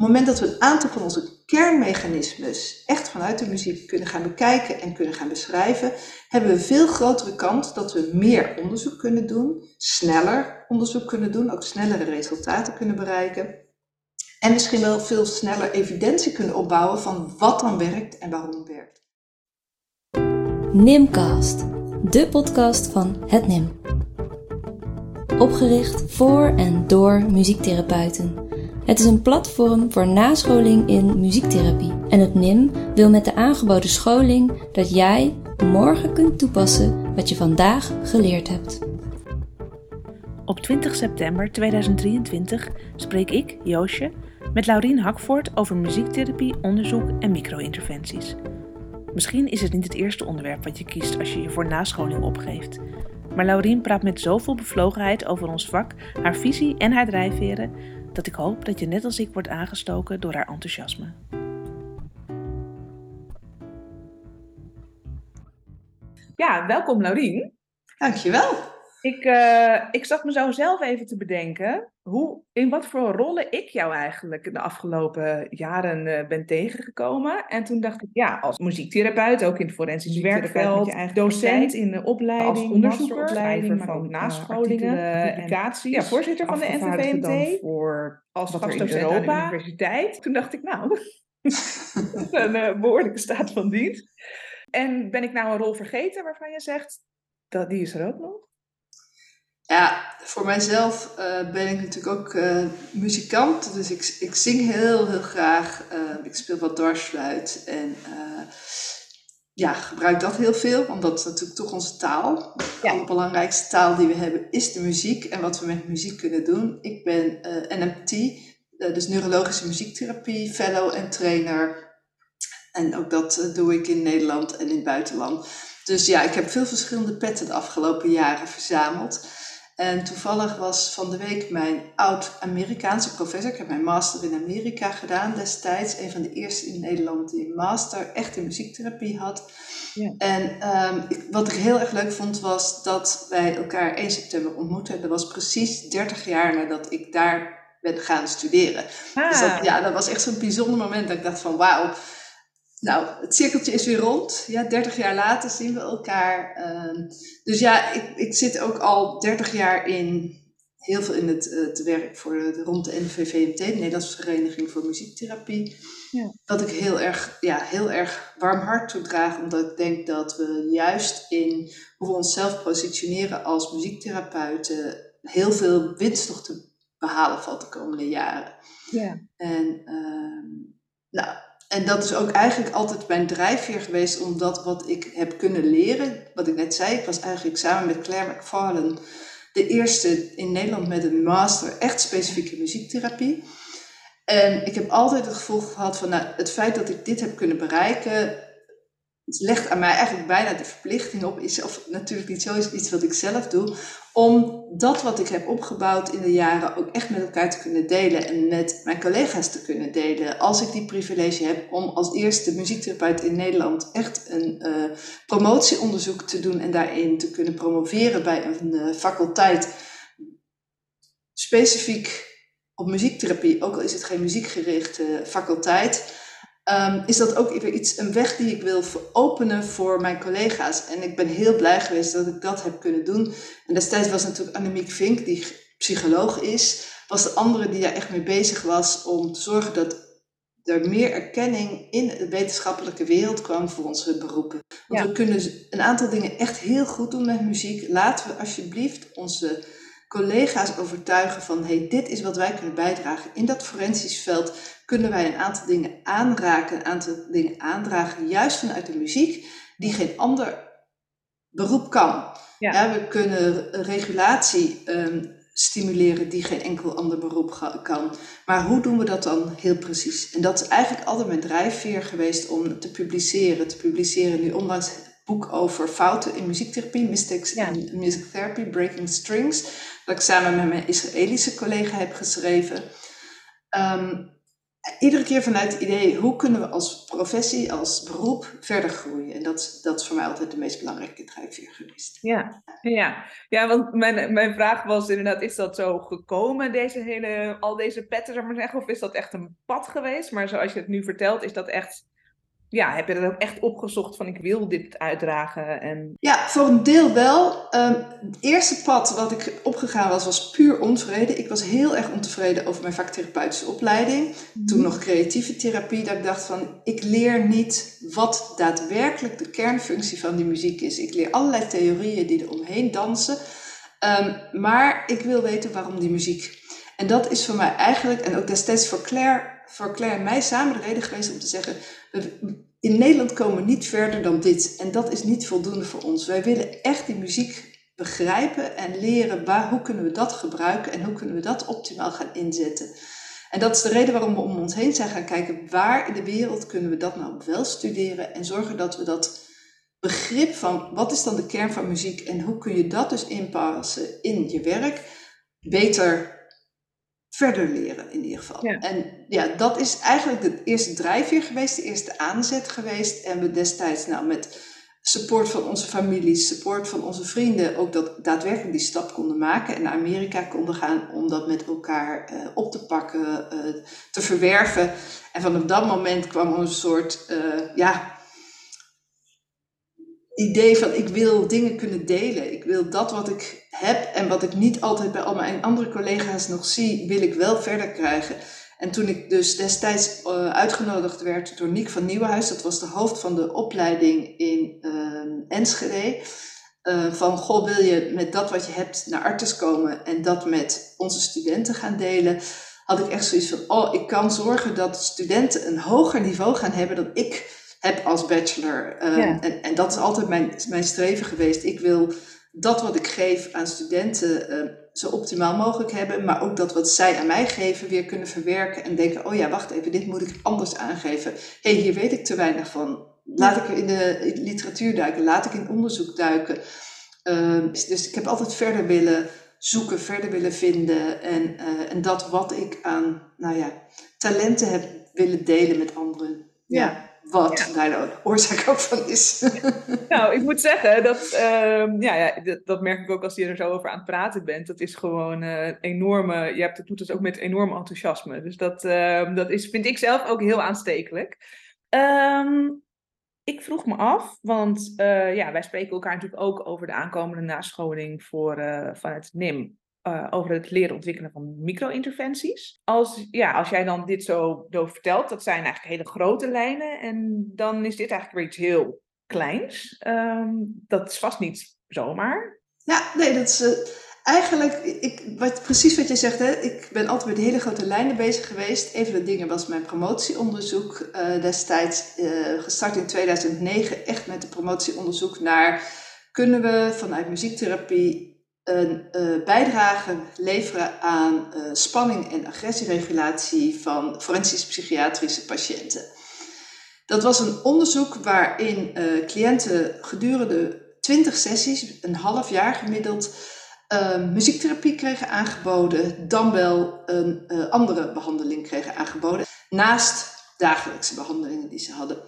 het moment dat we een aantal van onze kernmechanismes echt vanuit de muziek kunnen gaan bekijken en kunnen gaan beschrijven, hebben we veel grotere kans dat we meer onderzoek kunnen doen, sneller onderzoek kunnen doen, ook snellere resultaten kunnen bereiken. En misschien wel veel sneller evidentie kunnen opbouwen van wat dan werkt en waarom het werkt. Nimcast, de podcast van het NIM. Opgericht voor en door muziektherapeuten. Het is een platform voor nascholing in muziektherapie. En het NIM wil met de aangeboden scholing dat jij morgen kunt toepassen wat je vandaag geleerd hebt. Op 20 september 2023 spreek ik, Joosje, met Laurien Hakvoort over muziektherapie, onderzoek en micro-interventies. Misschien is het niet het eerste onderwerp wat je kiest als je je voor nascholing opgeeft. Maar Laurien praat met zoveel bevlogenheid over ons vak, haar visie en haar drijfveren, dat ik hoop dat je net als ik wordt aangestoken door haar enthousiasme. Ja, welkom Laurien. Dankjewel. Ik, uh, ik zat me zo zelf even te bedenken hoe, in wat voor rollen ik jou eigenlijk de afgelopen jaren uh, ben tegengekomen. En toen dacht ik, ja, als muziektherapeut, ook in het forensisch werkveld, docent in de opleiding, als onderzoekersopleiding van nascholingen, publicaties. Ja, voorzitter van de NVVMT. Voor als gastdocent aan de universiteit. Toen dacht ik, nou, een behoorlijke staat van dienst. En ben ik nou een rol vergeten waarvan je zegt, dat, die is er ook nog? Ja, voor mijzelf uh, ben ik natuurlijk ook uh, muzikant. Dus ik, ik zing heel, heel graag. Uh, ik speel wat dwarsfluit. En ja, gebruik dat heel veel. Want dat is natuurlijk toch onze taal. Ja. De belangrijkste taal die we hebben is de muziek. En wat we met muziek kunnen doen. Ik ben NMT, dus neurologische muziektherapie, fellow en trainer. En ook dat doe ik in Nederland en in het buitenland. Dus ja, ik heb veel verschillende petten de afgelopen jaren verzameld. En toevallig was van de week mijn oud-Amerikaanse professor, ik heb mijn master in Amerika gedaan destijds, een van de eerste in Nederland die een master echt in muziektherapie had. Ja. En um, ik, wat ik heel erg leuk vond was dat wij elkaar 1 september ontmoetten. Dat was precies 30 jaar nadat ik daar ben gaan studeren. Ah. Dus dat, ja, dat was echt zo'n bijzonder moment dat ik dacht van wauw, nou, het cirkeltje is weer rond. Ja, 30 jaar later zien we elkaar. Uh, dus ja, ik, ik zit ook al 30 jaar in heel veel in het, het werk voor de, rond de NVVMT, de Nederlandse Vereniging voor Muziektherapie. Ja. Dat ik heel erg, ja, heel erg warm hart toedraag, omdat ik denk dat we juist in hoe we onszelf positioneren als muziektherapeuten heel veel winst nog te behalen valt de komende jaren. Ja. En uh, nou, en dat is ook eigenlijk altijd mijn drijfveer geweest, omdat wat ik heb kunnen leren, wat ik net zei, ik was eigenlijk samen met Claire McFarlane de eerste in Nederland met een master echt specifieke muziektherapie. En ik heb altijd het gevoel gehad van nou, het feit dat ik dit heb kunnen bereiken, legt aan mij eigenlijk bijna de verplichting op, is of natuurlijk niet zo iets wat ik zelf doe, om dat wat ik heb opgebouwd in de jaren ook echt met elkaar te kunnen delen en met mijn collega's te kunnen delen. Als ik die privilege heb om als eerste muziektherapeut in Nederland echt een uh, promotieonderzoek te doen en daarin te kunnen promoveren bij een uh, faculteit specifiek op muziektherapie, ook al is het geen muziekgerichte faculteit um, is dat ook weer iets, een weg die ik wil openen voor mijn collega's. En ik ben heel blij geweest dat ik dat heb kunnen doen. En destijds was natuurlijk Annemiek Vink, die psycholoog is, was de andere die daar echt mee bezig was om te zorgen dat er meer erkenning in de wetenschappelijke wereld kwam voor onze beroepen. Want we kunnen een aantal dingen echt heel goed doen met muziek. Laten we alsjeblieft onze collega's overtuigen van hey, dit is wat wij kunnen bijdragen. In dat forensisch veld kunnen wij een aantal dingen aanraken, een aantal dingen aandragen, juist vanuit de muziek, die geen ander beroep kan. Ja. we kunnen regulatie um, stimuleren die geen enkel ander beroep kan. Maar hoe doen we dat dan heel precies? En dat is eigenlijk altijd mijn drijfveer geweest om te publiceren. Te publiceren nu ondanks boek over fouten in muziektherapie, Mistakes in Music Therapy, Breaking Strings, dat ik samen met mijn Israëlische collega heb geschreven. Um, iedere keer vanuit het idee, hoe kunnen we als professie, als beroep verder groeien? En dat, dat is voor mij altijd de meest belangrijke drijfveer geweest. Ja, ja. ja want mijn, mijn vraag was inderdaad, is dat zo gekomen, deze hele, al deze petten, zeg maar zeggen? Of is dat echt een pad geweest? Maar zoals je het nu vertelt, is dat echt ja, heb je dat ook echt opgezocht van ik wil dit uitdragen? En... Ja, voor een deel wel. Um, het eerste pad wat ik opgegaan was, was puur onvrede. Ik was heel erg ontevreden over mijn vaktherapeutische opleiding. Mhm. Toen nog creatieve therapie, dat ik dacht van ik leer niet wat daadwerkelijk de kernfunctie van die muziek is. Ik leer allerlei theorieën die er omheen dansen. Um, maar ik wil weten waarom die muziek. En dat is voor mij eigenlijk, en ook destijds voor Claire, voor Claire en mij samen de reden geweest om te zeggen in Nederland komen we niet verder dan dit. En dat is niet voldoende voor ons. Wij willen echt die muziek begrijpen en leren waar, hoe kunnen we dat gebruiken en hoe kunnen we dat optimaal gaan inzetten. En dat is de reden waarom we om ons heen zijn gaan kijken waar in de wereld kunnen we dat nou wel studeren en zorgen dat we dat begrip van wat is dan de kern van muziek en hoe kun je dat dus inpassen in je werk beter verder leren in ieder geval. En ja, dat is eigenlijk de eerste drijfveer geweest, de eerste aanzet geweest. En we destijds nou met support van onze families, support van onze vrienden, ook dat daadwerkelijk die stap konden maken en naar Amerika konden gaan om dat met elkaar uh, op te pakken, uh, te verwerven. En vanaf dat moment kwam er een soort, uh, ja, idee van ik wil dingen kunnen delen. Ik wil dat wat ik heb en wat ik niet altijd bij al mijn andere collega's nog zie, wil ik wel verder krijgen. En toen ik dus destijds uh, uitgenodigd werd door Niek van Nieuwenhuis, dat was de hoofd van de opleiding in uh, Enschede, uh, van goh, wil je met dat wat je hebt naar Artes komen en dat met onze studenten gaan delen, had ik echt zoiets van, oh, ik kan zorgen dat studenten een hoger niveau gaan hebben dan ik heb als bachelor. Ehm, en, en dat is altijd mijn, mijn streven geweest. Ik wil dat wat ik geef aan studenten uh, zo optimaal mogelijk hebben, maar ook dat wat zij aan mij geven weer kunnen verwerken en denken, oh ja, wacht even, dit moet ik anders aangeven. Hé, hey, hier weet ik te weinig van. Laat ik in de literatuur duiken, laat ik in onderzoek duiken. Uh, dus ik heb altijd verder willen zoeken, verder willen vinden en, uh, en dat wat ik aan nou ja, talenten heb willen delen met anderen. ja wat daar de oorzaak ook van is. Nou, ik moet zeggen, dat, uh, ja, ja dat, dat, merk ik ook als je er zo over aan het praten bent. Dat is gewoon uh, enorme, je hebt, het doet het ook met enorm enthousiasme. Dus dat, uh, dat is, vind ik zelf ook heel aanstekelijk. Um, ik vroeg me af, want uh, ja, wij spreken elkaar natuurlijk ook over de aankomende nascholing voor, vanuit NIM. Uh, over het leren ontwikkelen van micro-interventies. Als, ja, als jij dan dit zo, zo vertelt, dat zijn eigenlijk hele grote lijnen. En dan is dit eigenlijk weer iets heel kleins. Um, dat is vast niet zomaar. Ja, nee, dat is uh, eigenlijk ik, wat, precies wat je zegt. Hè? Ik ben altijd met hele grote lijnen bezig geweest. Een van de dingen was mijn promotieonderzoek uh, destijds, gestart in 2009. Echt met een promotieonderzoek naar kunnen we vanuit muziektherapie een uh, bijdrage leveren aan uh, spanning en agressieregulatie van forensisch psychiatrische patiënten. Dat was een onderzoek waarin uh, cliënten gedurende 20 sessies, een half jaar gemiddeld, muziektherapie kregen aangeboden, dan wel een andere behandeling kregen aangeboden, naast dagelijkse behandelingen die ze hadden.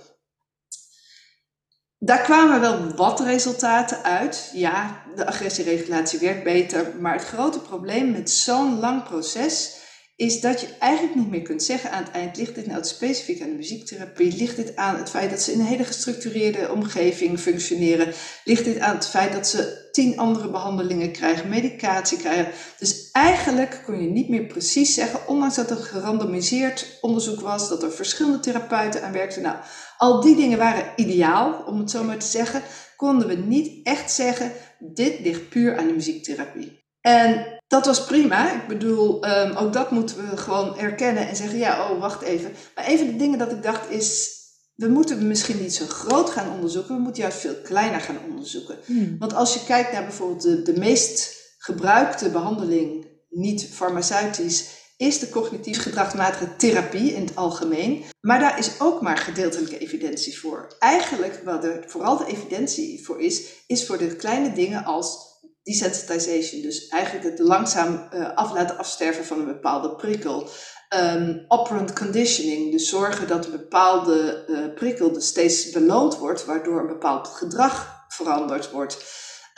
Daar kwamen wel wat resultaten uit. Ja, de agressieregulatie werkt beter. Maar het grote probleem met zo'n lang proces is dat je eigenlijk niet meer kunt zeggen aan het eind, ligt dit nou specifiek aan de muziektherapie? Ligt dit aan het feit dat ze in een hele gestructureerde omgeving functioneren? Ligt dit aan het feit dat ze tien andere behandelingen krijgen, medicatie krijgen? Dus eigenlijk kon je niet meer precies zeggen, ondanks dat er gerandomiseerd onderzoek was, dat er verschillende therapeuten aan werkten. Nou, al die dingen waren ideaal, om het zo maar te zeggen, konden we niet echt zeggen, dit ligt puur aan de muziektherapie. En dat was prima. Ik bedoel, um, ook dat moeten we gewoon erkennen en zeggen, ja, oh, wacht even. Maar een van de dingen dat ik dacht is, we moeten misschien niet zo groot gaan onderzoeken, we moeten juist veel kleiner gaan onderzoeken. Hmm. Want als je kijkt naar bijvoorbeeld de, de meest gebruikte behandeling, niet farmaceutisch, is de cognitief gedragsmatige therapie in het algemeen. Maar daar is ook maar gedeeltelijke evidentie voor. Eigenlijk, wat er vooral de evidentie voor is, is voor de kleine dingen als desensitization. Dus eigenlijk het langzaam uh, af laten afsterven van een bepaalde prikkel. um, operant conditioning. Dus zorgen dat een bepaalde uh, prikkel dus steeds beloond wordt, waardoor een bepaald gedrag veranderd wordt.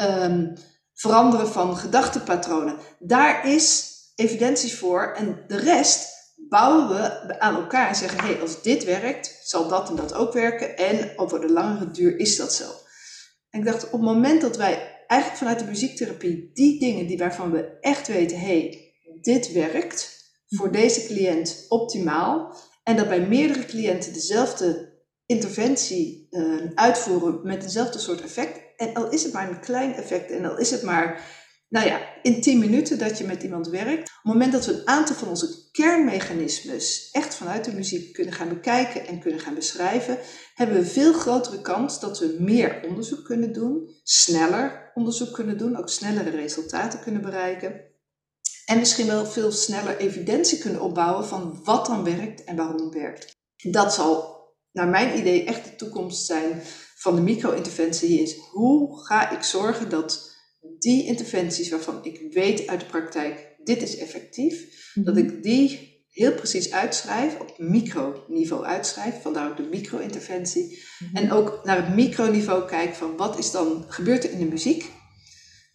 Um, veranderen van gedachtepatronen. Daar is evidentie voor. En de rest bouwen we aan elkaar en zeggen: hé, hey, als dit werkt, zal dat en dat ook werken. En over de langere duur is dat zo. En ik dacht, op het moment dat wij eigenlijk vanuit de muziektherapie die dingen die waarvan we echt weten: hé, hey, dit werkt voor deze cliënt optimaal. En dat bij meerdere cliënten dezelfde interventie uh, uitvoeren met dezelfde soort effect. En al is het maar een klein effect en al is het maar, nou ja, in 10 minuten dat je met iemand werkt. Op het moment dat we een aantal van onze kernmechanismes echt vanuit de muziek kunnen gaan bekijken en kunnen gaan beschrijven, hebben we veel grotere kans dat we meer onderzoek kunnen doen, sneller onderzoek kunnen doen, ook snellere resultaten kunnen bereiken. En misschien wel veel sneller evidentie kunnen opbouwen van wat dan werkt en waarom het werkt. Dat zal naar mijn idee echt de toekomst zijn van de micro-interventie. Is hoe ga ik zorgen dat die interventies waarvan ik weet uit de praktijk, dit is effectief, dat ik die heel precies uitschrijf, op microniveau uitschrijf, vandaar ook de micro-interventie. Mhm. En ook naar het microniveau kijk van wat is dan, gebeurt er in de muziek?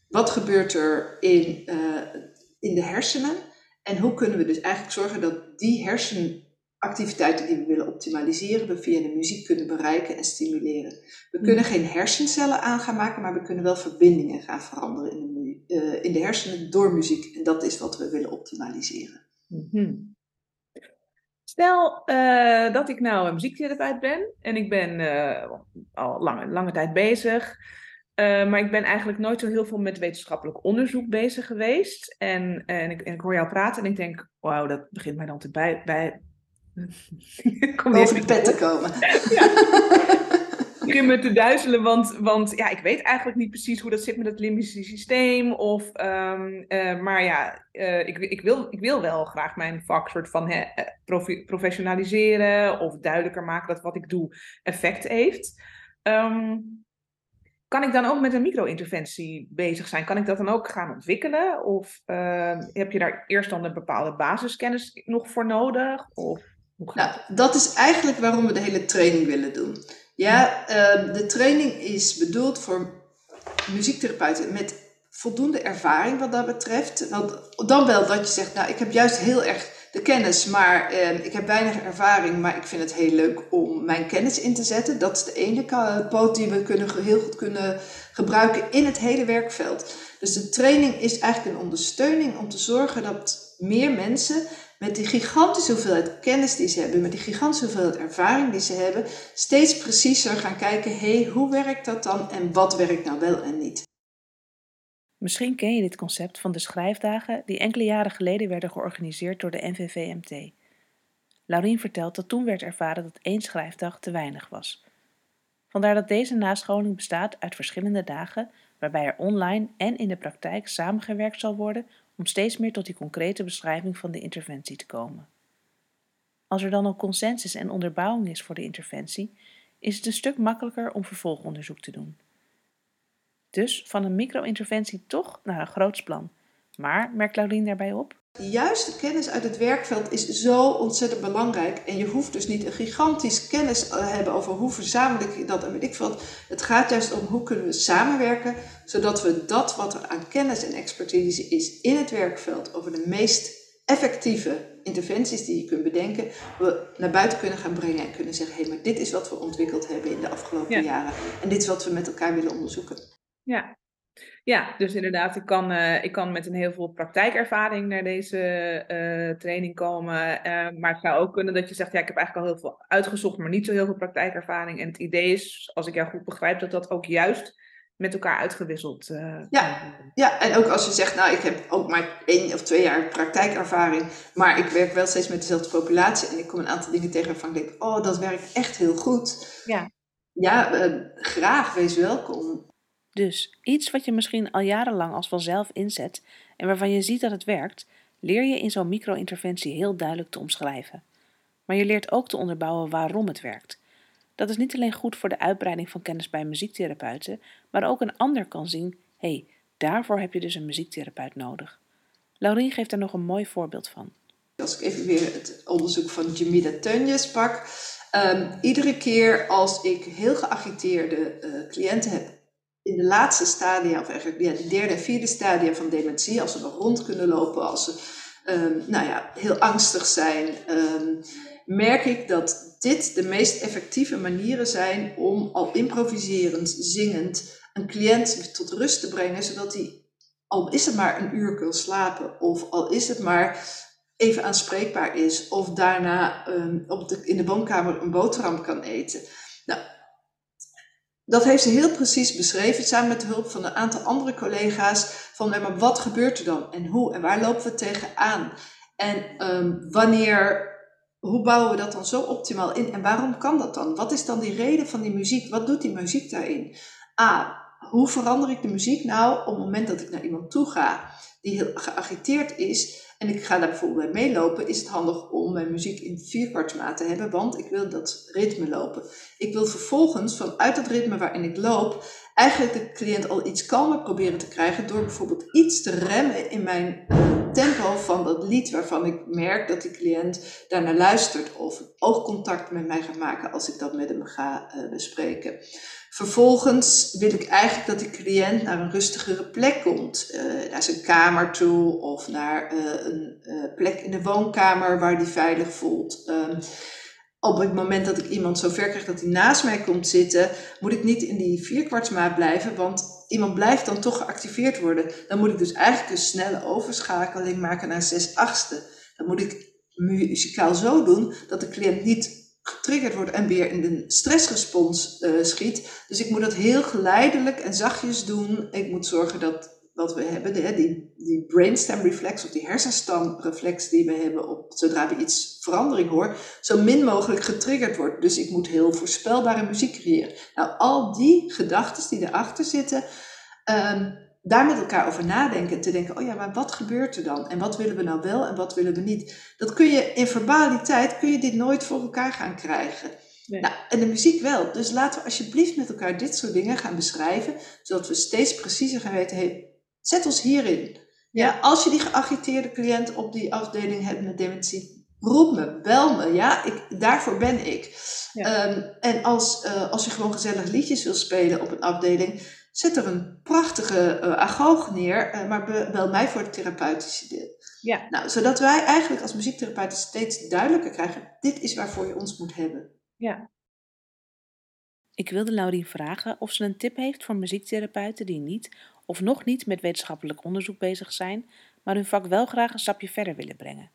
Wat gebeurt er in, uh, in de hersenen? En hoe kunnen we dus eigenlijk zorgen dat die hersenactiviteiten die we willen optimaliseren, we via de muziek kunnen bereiken en stimuleren. We mhm. kunnen geen hersencellen aan gaan maken, maar we kunnen wel verbindingen gaan veranderen in de, uh, in de hersenen door muziek. En dat is wat we willen optimaliseren. Mm Stel uh, dat ik nou een muziektherapeut ben en ik ben uh, al lange, lange tijd bezig, uh, maar ik ben eigenlijk nooit zo heel veel met wetenschappelijk onderzoek bezig geweest. En, en, ik, en ik hoor jou praten en ik denk, wauw, dat begint mij dan te bij... bij... Kom Over de pet te komen. ja. begin me te duizelen, want, want ja, ik weet eigenlijk niet precies hoe dat zit met het limbische systeem. Of, um, uh, maar ja, uh, ik, ik, wil, ik wil wel graag mijn vak soort van profi professionaliseren of duidelijker maken dat wat ik doe effect heeft. Um, kan ik dan ook met een micro-interventie bezig zijn? Kan ik dat dan ook gaan ontwikkelen? Of uh, heb je daar eerst dan een bepaalde basiskennis nog voor nodig? Of, nou, dat is eigenlijk waarom we de hele training willen doen. Ja, uh, de training is bedoeld voor muziektherapeuten met voldoende ervaring wat dat betreft. Want dan wel dat je zegt, nou, ik heb juist heel erg de kennis, maar uh, ik heb weinig ervaring, maar ik vind het heel leuk om mijn kennis in te zetten. Dat is de ene poot die we kunnen, heel goed kunnen gebruiken in het hele werkveld. Dus de training is eigenlijk een ondersteuning om te zorgen dat meer mensen met die gigantische hoeveelheid kennis die ze hebben, met die gigantische hoeveelheid ervaring die ze hebben, steeds preciezer gaan kijken, hé, hey, hoe werkt dat dan en wat werkt nou wel en niet. Misschien ken je dit concept van de schrijfdagen die enkele jaren geleden werden georganiseerd door de NVVMT. Laurien vertelt dat toen werd ervaren dat één schrijfdag te weinig was. Vandaar dat deze nascholing bestaat uit verschillende dagen waarbij er online en in de praktijk samengewerkt zal worden om steeds meer tot die concrete beschrijving van de interventie te komen. Als er dan ook consensus en onderbouwing is voor de interventie, is het een stuk makkelijker om vervolgonderzoek te doen. Dus van een micro-interventie toch naar een groots plan. Maar, merkt Claudine daarbij op? De juiste kennis uit het werkveld is zo ontzettend belangrijk. En je hoeft dus niet een gigantisch kennis te hebben over hoe verzamel ik dat en weet ik veel. Het gaat juist om hoe kunnen we samenwerken, zodat we dat wat er aan kennis en expertise is in het werkveld over de meest effectieve interventies die je kunt bedenken, we naar buiten kunnen gaan brengen en kunnen zeggen, hé, hey, maar dit is wat we ontwikkeld hebben in de afgelopen jaren. En dit is wat we met elkaar willen onderzoeken. Ja. Ja, dus inderdaad, ik kan, uh, ik kan met een heel veel praktijkervaring naar deze uh, training komen. Uh, maar het zou ook kunnen dat je zegt, ja, ik heb eigenlijk al heel veel uitgezocht, maar niet zo heel veel praktijkervaring. En het idee is, als ik jou goed begrijp, dat dat ook juist met elkaar uitgewisseld ja, ja, en ook als je zegt, nou, ik heb ook maar één of twee jaar praktijkervaring, maar ik werk wel steeds met dezelfde populatie en ik kom een aantal dingen tegen waarvan ik denk, oh, dat werkt echt heel goed. Ja, ja graag, wees welkom. Dus iets wat je misschien al jarenlang als vanzelf inzet en waarvan je ziet dat het werkt, leer je in zo'n micro-interventie heel duidelijk te omschrijven. Maar je leert ook te onderbouwen waarom het werkt. Dat is niet alleen goed voor de uitbreiding van kennis bij muziektherapeuten, maar ook een ander kan zien: hé, hey, daarvoor heb je dus een muziektherapeut nodig. Laurien geeft daar nog een mooi voorbeeld van. Als ik even weer het onderzoek van Jamida Teunjes pak. Um, iedere keer als ik heel geagiteerde uh, cliënten heb in de laatste stadia, of eigenlijk ja, de derde en vierde stadia van dementie, als ze nog rond kunnen lopen, als ze um, nou ja, heel angstig zijn, um, merk ik dat dit de meest effectieve manieren zijn om al improviserend, zingend, een cliënt tot rust te brengen, zodat hij, al is het maar een uur kan slapen, of al is het maar even aanspreekbaar is, of daarna um, op de, in de woonkamer een boterham kan eten. Dat heeft ze heel precies beschreven, samen met de hulp van een aantal andere collega's, van maar wat gebeurt er dan en hoe en waar lopen we tegenaan? En um, wanneer, hoe bouwen we dat dan zo optimaal in en waarom kan dat dan? Wat is dan die reden van die muziek? Wat doet die muziek daarin? A, hoe verander ik de muziek nou op het moment dat ik naar iemand toe ga die heel geagiteerd is en ik ga daar bijvoorbeeld bij meelopen, is het handig om mijn muziek in vierkwartsmaat te hebben, want ik wil dat ritme lopen. Ik wil vervolgens vanuit het ritme waarin ik loop, eigenlijk de cliënt al iets kalmer proberen te krijgen door bijvoorbeeld iets te remmen in mijn uh, tempo van dat lied waarvan ik merk dat die cliënt daarnaar luistert of oogcontact met mij gaat maken als ik dat met hem ga uh, bespreken. Vervolgens wil ik eigenlijk dat de cliënt naar een rustigere plek komt. Uh, naar zijn kamer toe of naar uh, een uh, plek in de woonkamer waar hij veilig voelt. Um, op het moment dat ik iemand zo ver krijg dat hij naast mij komt zitten, moet ik niet in die vierkwartsmaat blijven, want iemand blijft dan toch geactiveerd worden. Dan moet ik dus eigenlijk een snelle overschakeling maken naar zes achtste. Dan moet ik muzikaal zo doen dat de cliënt niet getriggerd wordt en weer in de stressrespons uh, schiet. Dus ik moet dat heel geleidelijk en zachtjes doen. Ik moet zorgen dat wat we hebben, die, die brainstem reflex of die hersenstamreflex die we hebben op, zodra we iets verandering horen, zo min mogelijk getriggerd wordt. Dus ik moet heel voorspelbare muziek creëren. Nou, al die gedachten die erachter zitten, um, daar met elkaar over nadenken en te denken, oh ja, maar wat gebeurt er dan? En wat willen we nou wel en wat willen we niet? Dat kun je in verbaliteit, kun je dit nooit voor elkaar gaan krijgen. Nee. Nou, en de muziek wel. Dus laten we alsjeblieft met elkaar dit soort dingen gaan beschrijven, zodat we steeds preciezer gaan weten, hey, zet ons hierin. Ja. ja. als je die geagiteerde cliënt op die afdeling hebt met dementie, roep me, bel me, ja, ik, daarvoor ben ik. Ja. Um, en als, uh, als je gewoon gezellig liedjes wil spelen op een afdeling, zet er een prachtige uh, agoog neer, uh, maar bel mij voor het therapeutische deel. Ja. Nou, zodat wij eigenlijk als muziektherapeuten steeds duidelijker krijgen, dit is waarvoor je ons moet hebben. Ja. Ik wilde Laurien vragen of ze een tip heeft voor muziektherapeuten die niet of nog niet met wetenschappelijk onderzoek bezig zijn, maar hun vak wel graag een stapje verder willen brengen.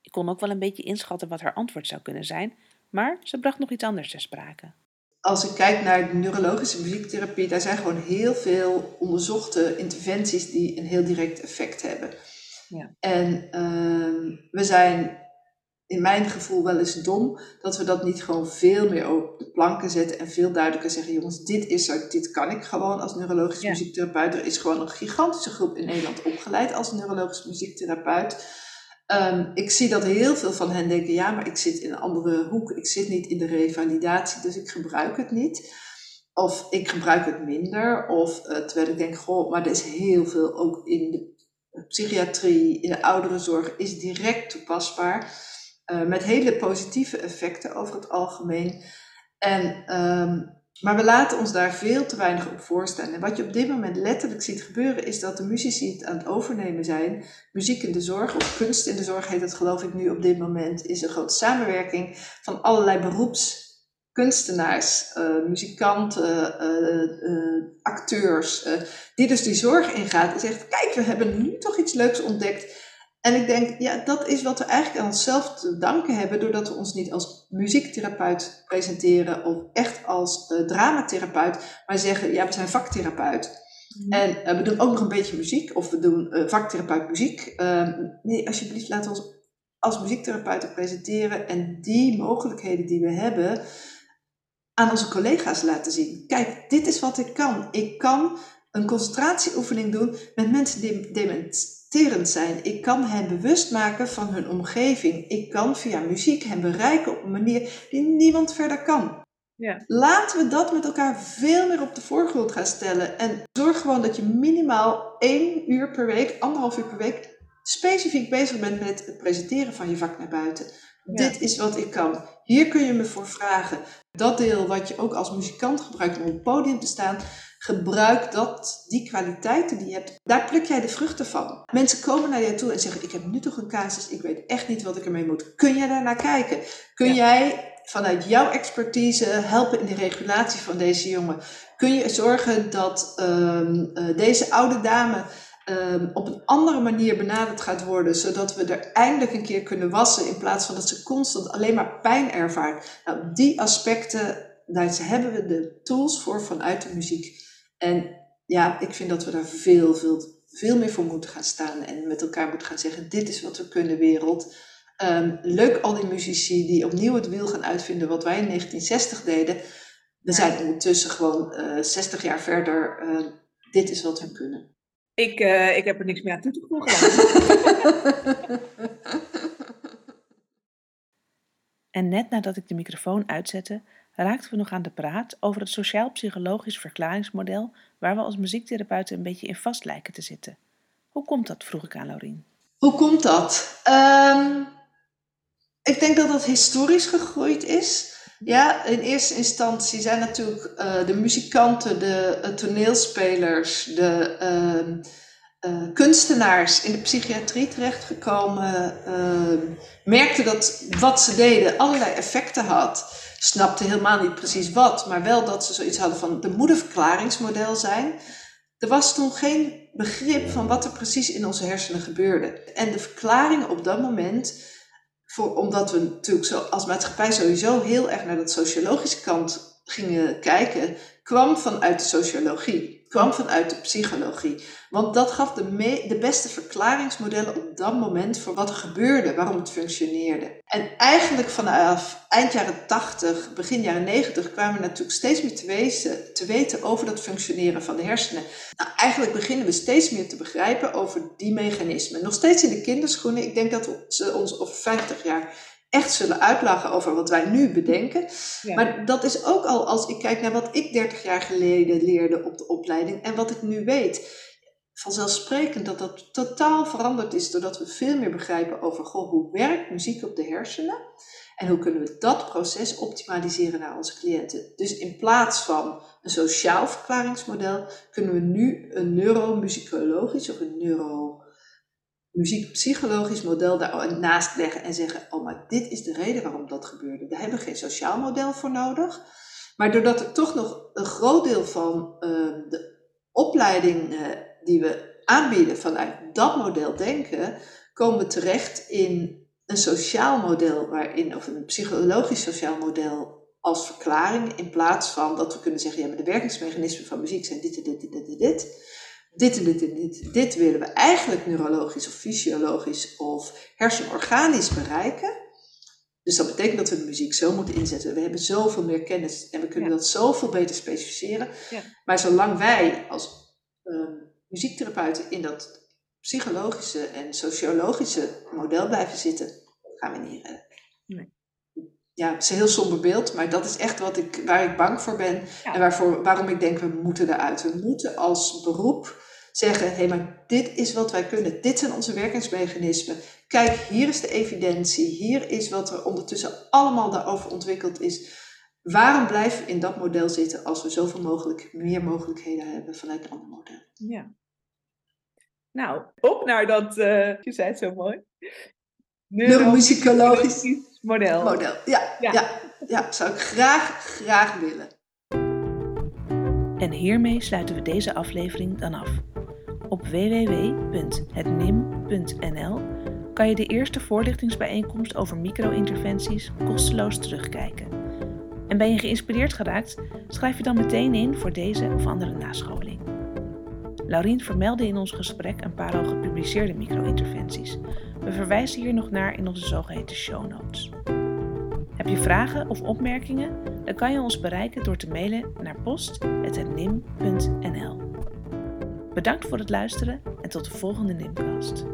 Ik kon ook wel een beetje inschatten wat haar antwoord zou kunnen zijn, maar ze bracht nog iets anders ter sprake als ik kijk naar de neurologische muziektherapie, daar zijn gewoon heel veel onderzochte interventies die een heel direct effect hebben. Ja. En uh, we zijn in mijn gevoel wel eens dom dat we dat niet gewoon veel meer op de planken zetten en veel duidelijker zeggen: jongens, dit is er, dit kan ik gewoon als neurologisch ja. muziektherapeut. Er is gewoon een gigantische groep in Nederland opgeleid als neurologisch muziektherapeut. Um, ik zie dat heel veel van hen denken, ja, maar ik zit in een andere hoek, ik zit niet in de revalidatie, dus ik gebruik het niet. Of ik gebruik het minder, of uh, terwijl ik denk, goh, maar er is heel veel ook in de psychiatrie, in de ouderenzorg, is direct toepasbaar. Uh, met hele positieve effecten over het algemeen. En um, maar we laten ons daar veel te weinig op voorstellen. En wat je op dit moment letterlijk ziet gebeuren, is dat de muzici het aan het overnemen zijn. Muziek in de zorg, of kunst in de zorg heet het geloof ik nu op dit moment, is een grote samenwerking van allerlei beroepskunstenaars, uh, muzikanten, uh, uh, acteurs, die dus die zorg ingaat en zegt, kijk, we hebben nu toch iets leuks ontdekt en ik denk, ja, dat is wat we eigenlijk aan onszelf te danken hebben, doordat we ons niet als muziektherapeut presenteren of echt als uh, dramatherapeut, maar zeggen, ja, we zijn vaktherapeut. Mm. En uh, we doen ook nog een beetje muziek, of we doen uh, vaktherapeut muziek. Ehm, nee, alsjeblieft, laten we ons als muziektherapeuten presenteren en die mogelijkheden die we hebben aan onze collega's laten zien. Kijk, dit is wat ik kan. Ik kan een concentratieoefening doen met mensen die dement terend zijn. Ik kan hen bewust maken van hun omgeving. Ik kan via muziek hen bereiken op een manier die niemand verder kan. Ja. Laten we dat met elkaar veel meer op de voorgrond gaan stellen. En zorg gewoon dat je minimaal één uur per week, anderhalf uur per week, specifiek bezig bent met het presenteren van je vak naar buiten. Dit is wat ik kan. Hier kun je me voor vragen. Dat deel wat je ook als muzikant gebruikt om op het podium te staan, gebruik dat, die kwaliteiten die je hebt. Daar pluk jij de vruchten van. Mensen komen naar jou toe en zeggen: Ik heb nu toch een casus, ik weet echt niet wat ik ermee moet. Kun jij daar naar kijken? Kun jij vanuit jouw expertise helpen in de regulatie van deze jongen? Kun je zorgen dat ehm, eh, deze oude dame Ehm, op een andere manier benaderd gaat worden, zodat we er eindelijk een keer kunnen wassen in plaats van dat ze constant alleen maar pijn ervaart. Nou, die aspecten, daar hebben we de tools voor vanuit de muziek. En ja, ik vind dat we daar veel, veel, veel meer voor moeten gaan staan en met elkaar moeten gaan zeggen: dit is wat we kunnen, wereld. Um, leuk al die muzici die opnieuw het wiel gaan uitvinden wat wij in 1960 deden. We zijn ondertussen gewoon uh, eh, 60 jaar verder. Uh, dit is wat we kunnen. Ik, uh, ik heb er niks meer aan toe te voegen. en net nadat ik de microfoon uitzette, raakten we nog aan de praat over het sociaal-psychologisch verklaringsmodel waar we als muziektherapeuten een beetje in vast lijken te zitten. Hoe komt dat, vroeg ik aan Laurien. Hoe komt dat? Um, ik denk dat dat historisch gegroeid is. Ja, in eerste instantie zijn natuurlijk uh, de muzikanten, de uh, toneelspelers, de uh, kunstenaars in de psychiatrie terechtgekomen, merkten dat wat ze deden allerlei effecten had. Snapten helemaal niet precies wat, maar wel dat ze zoiets hadden van de moederverklaringsmodel zijn. Er was toen geen begrip van wat er precies in onze hersenen gebeurde. En de verklaring op dat moment voor, omdat we natuurlijk zo, als maatschappij sowieso heel erg naar dat sociologische kant gingen kijken, kwam vanuit de sociologie, kwam vanuit de psychologie. Want dat gaf de, de beste verklaringsmodellen op dat moment voor wat er gebeurde, waarom het functioneerde. En eigenlijk vanaf eind jaren 80, begin jaren 90 kwamen we natuurlijk steeds meer te, te weten over dat functioneren van de hersenen. Nou, eigenlijk beginnen we steeds meer te begrijpen over die mechanismen. Nog steeds in de kinderschoenen. Ik denk dat ze ons over 50 jaar echt zullen uitlachen over wat wij nu bedenken. Maar dat is ook al als ik kijk naar wat ik 30 jaar geleden leerde op de opleiding en wat ik nu weet vanzelfsprekend dat dat totaal veranderd is doordat we veel meer begrijpen over goh, hoe werkt muziek op de hersenen en hoe kunnen we dat proces optimaliseren naar onze cliënten. Dus in plaats van een sociaal verklaringsmodel kunnen we nu een neuromusicologisch of een neuromuziekpsychologisch model daarnaast leggen en zeggen, oh maar dit is de reden waarom dat gebeurde. Daar hebben we geen sociaal model voor nodig. Maar doordat er toch nog een groot deel van uh, de opleiding uh, die we aanbieden vanuit dat model denken, komen we terecht in een sociaal model waarin, of een psychologisch sociaal model als verklaring, in plaats van dat we kunnen zeggen, ja, maar de werkingsmechanismen van muziek zijn dit en dit en dit en dit. Dit en dit en dit. Dit willen we eigenlijk neurologisch of fysiologisch of hersenorganisch bereiken. Dus dat betekent dat we de muziek zo moeten inzetten. We hebben zoveel meer kennis en we kunnen dat zoveel beter specificeren. Ja. Maar zolang wij als ehm, muziektherapeuten in dat psychologische en sociologische model blijven zitten, gaan we niet redden. Nee. Ja, het is een heel somber beeld, maar dat is echt wat ik, waar ik bang voor ben. En waarvoor, waarom ik denk, we moeten eruit. We moeten als beroep zeggen, hé, hey, maar dit is wat wij kunnen. Dit zijn onze werkingsmechanismen. Kijk, hier is de evidentie. Hier is wat er ondertussen allemaal daarover ontwikkeld is. Waarom blijven we in dat model zitten als we zoveel mogelijk, meer mogelijkheden hebben vanuit een ander model? Ja. Nou, op naar dat, uh, je zei het zo mooi. Neuromusicologisch model. model. Ja, ja. Ja, ja, zou ik graag, graag willen. En hiermee sluiten we deze aflevering dan af. Op www.hetnim.nl kan je de eerste voorlichtingsbijeenkomst over micro-interventies kosteloos terugkijken. En ben je geïnspireerd geraakt, schrijf je dan meteen in voor deze of andere nascholing. Laurien vermeldde in ons gesprek een paar al gepubliceerde micro-interventies. We verwijzen hier nog naar in onze zogeheten show notes. Heb je vragen of opmerkingen? Dan kan je ons bereiken door te mailen naar post.nim.nl. Bedankt voor het luisteren en tot de volgende Nimcast.